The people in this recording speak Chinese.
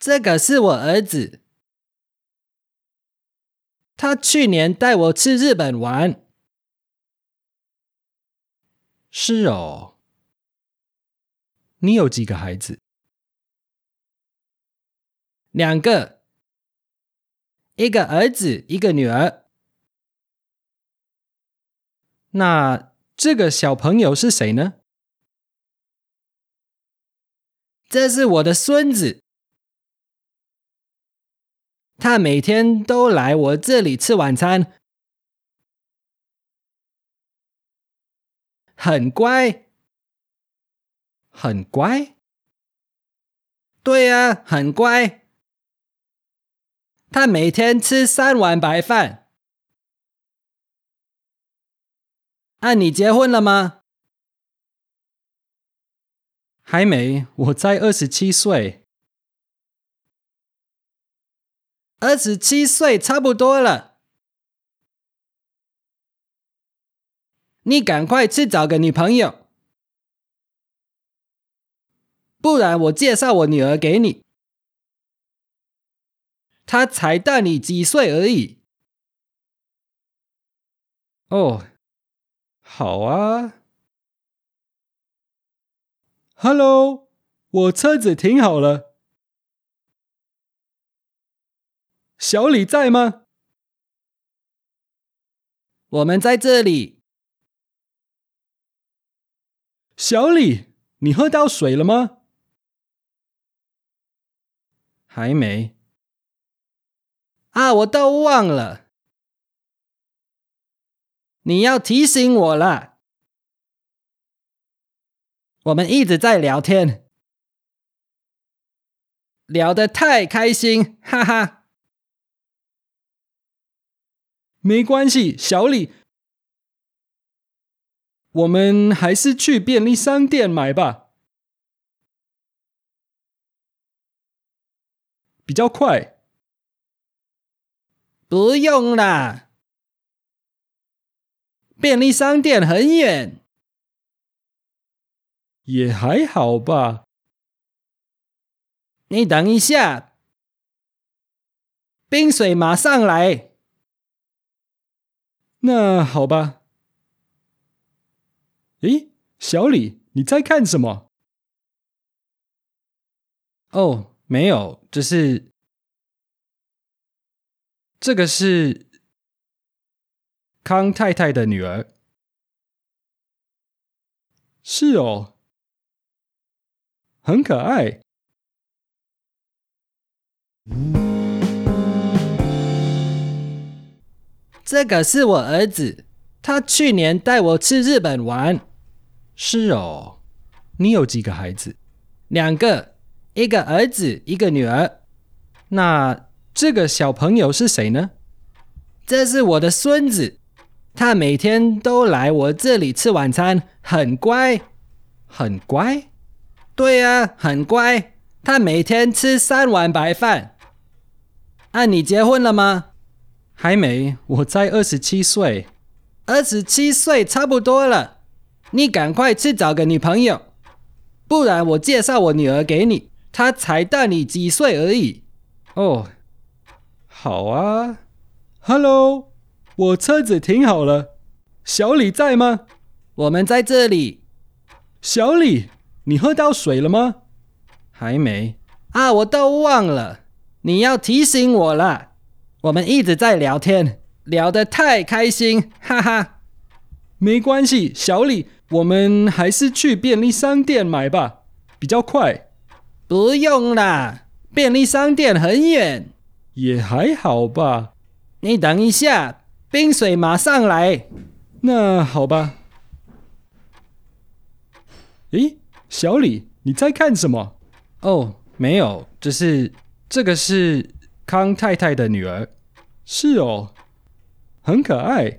这个是我儿子，他去年带我去日本玩。是哦。你有几个孩子？两个，一个儿子，一个女儿。那这个小朋友是谁呢？这是我的孙子，他每天都来我这里吃晚餐，很乖，很乖。对呀，很乖。他每天吃三碗白饭。啊，你结婚了吗？还没，我才二十七岁。二十七岁差不多了，你赶快去找个女朋友，不然我介绍我女儿给你。她才大你几岁而已。哦，好啊。Hello，我车子停好了。小李在吗？我们在这里。小李，你喝到水了吗？还没。啊，我都忘了。你要提醒我了。我们一直在聊天，聊得太开心，哈哈。没关系，小李，我们还是去便利商店买吧，比较快。不用啦，便利商店很远。也还好吧。你等一下，冰水马上来。那好吧。咦，小李，你在看什么？哦，没有，只是这个是康太太的女儿。是哦。很可爱。这个是我儿子，他去年带我去日本玩。是哦。你有几个孩子？两个，一个儿子，一个女儿。那这个小朋友是谁呢？这是我的孙子，他每天都来我这里吃晚餐，很乖，很乖。对呀，很乖。他每天吃三碗白饭。啊，你结婚了吗？还没，我才二十七岁。二十七岁差不多了，你赶快去找个女朋友，不然我介绍我女儿给你。她才大你几岁而已。哦，好啊。Hello，我车子停好了。小李在吗？我们在这里。小李。你喝到水了吗？还没啊，我都忘了。你要提醒我了。我们一直在聊天，聊得太开心，哈哈。没关系，小李，我们还是去便利商店买吧，比较快。不用啦，便利商店很远。也还好吧。你等一下，冰水马上来。那好吧。诶。小李，你在看什么？哦，没有，只是这个是康太太的女儿。是哦，很可爱。